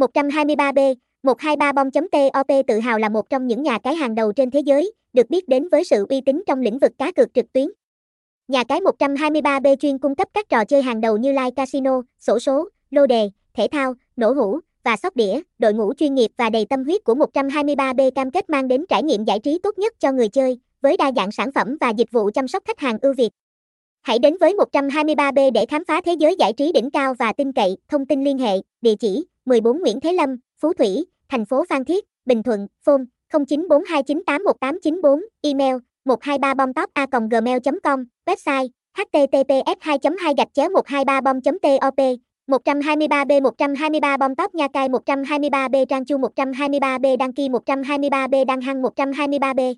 123B, 123bom.top tự hào là một trong những nhà cái hàng đầu trên thế giới, được biết đến với sự uy tín trong lĩnh vực cá cược trực tuyến. Nhà cái 123B chuyên cung cấp các trò chơi hàng đầu như live casino, sổ số, lô đề, thể thao, nổ hũ và sóc đĩa. Đội ngũ chuyên nghiệp và đầy tâm huyết của 123B cam kết mang đến trải nghiệm giải trí tốt nhất cho người chơi, với đa dạng sản phẩm và dịch vụ chăm sóc khách hàng ưu việt. Hãy đến với 123B để khám phá thế giới giải trí đỉnh cao và tin cậy. Thông tin liên hệ, địa chỉ 14 Nguyễn Thế Lâm, Phú Thủy, thành phố Phan Thiết, Bình Thuận, phone 0942981894, email 123bomtop.gmail.com, website https 2 2 gạch chéo 123 bom top 123B 123 bom top Nha Cai 123B Trang Chu 123B Đăng Kỳ 123B Đăng Hăng 123B